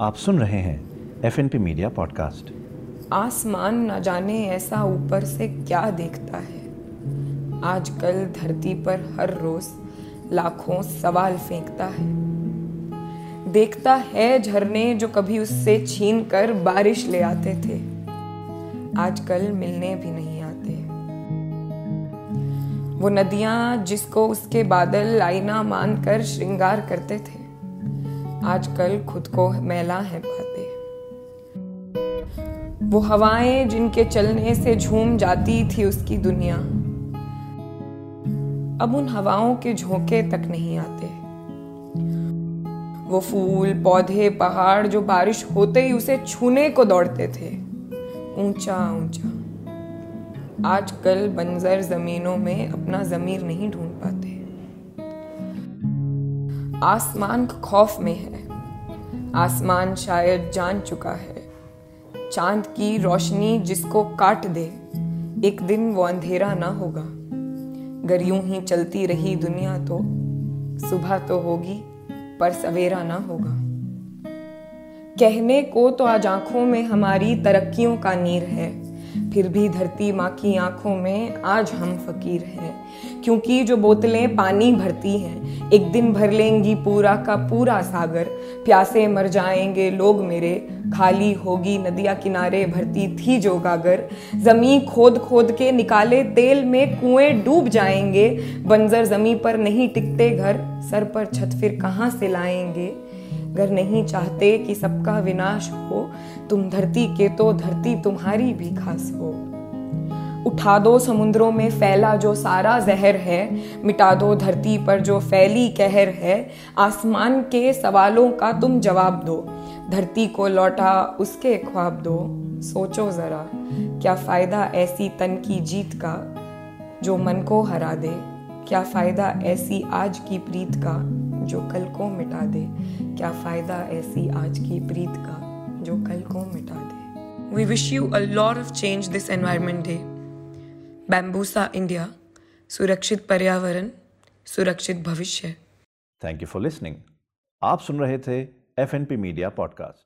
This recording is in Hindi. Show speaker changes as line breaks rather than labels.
आप सुन रहे हैं F N P media podcast
आसमान न जाने ऐसा ऊपर से क्या देखता है? आजकल धरती पर हर रोज लाखों सवाल फेंकता है। देखता है झरने जो कभी उससे छीन कर बारिश ले आते थे। आजकल मिलने भी नहीं आते। वो नदियाँ जिसको उसके बादल आईना मानकर श्रृंगार करते थे। आजकल खुद को मैला है पाते वो हवाएँ जिनके चलने से झूम जाती थी उसकी दुनिया। अब उन हवाओं के झोंके तक नहीं आते। वो फूल, पौधे, पहाड़ जो बारिश होते ही उसे छूने को दौड़ते थे। ऊँचा ऊँचा। आजकल बंजर जमीनों में अपना जमीर नहीं ढूंढ पाते। आसमान खौफ में है। आसमान शायद जान चुका है। चाँद की रोशनी जिसको काट दे, एक दिन वो अंधेरा ना होगा। अगर यूँ ही चलती रही दुनिया तो सुबह तो होगी, पर सवेरा ना होगा। कहने को तो आज आँखों में हमारी तरक्कियों का नीर है फिर भी धरती माँ की आँखों में आज हम फकीर हैं। क्योंकि जो बोतलें पानी भरती हैं, एक दिन भर लेंगी पूरा का पूरा सागर। प्यासे मर जाएँगे लोग मेरे, खाली होगी नदिया किनारे भरती थी जो गागर। जमी खोद खोद के निकाले तेल में कुएँ डूब जाएँगे। बंजर जमी पर नहीं टिकते घर, सर पर छत फिर कहाँ से लाएँगे? अगर नहीं चाहते कि सबका विनाश हो, तुम धरती के तो धरती तुम्हारी भी खास हो। उठा दो समुद्रों में, फैला जो सारा जहर है, मिटा दो धरती पर जो फैली कहर है। आसमान के सवालों का तुम जवाब दो, धरती को लौटा उसके ख्वाब दो। सोचो जरा, क्या फ़ायदा ऐसी तन की जीत का जो मन को हरा दे? क्या फ़ायदा ऐसी आज की प्रीत का जो कल को मिटा दे। क्या फ़ायदा ऐसी आज की प्रीत का जो कल को मिटा दे? We wish you a lot of change this environment day Bambusa India सुरक्षित पर्यावरण, सुरक्षित भविष्य।
थैंक यू फॉर लिसनिंग आप सुन रहे थे एफ़ मीडिया पॉडकास्ट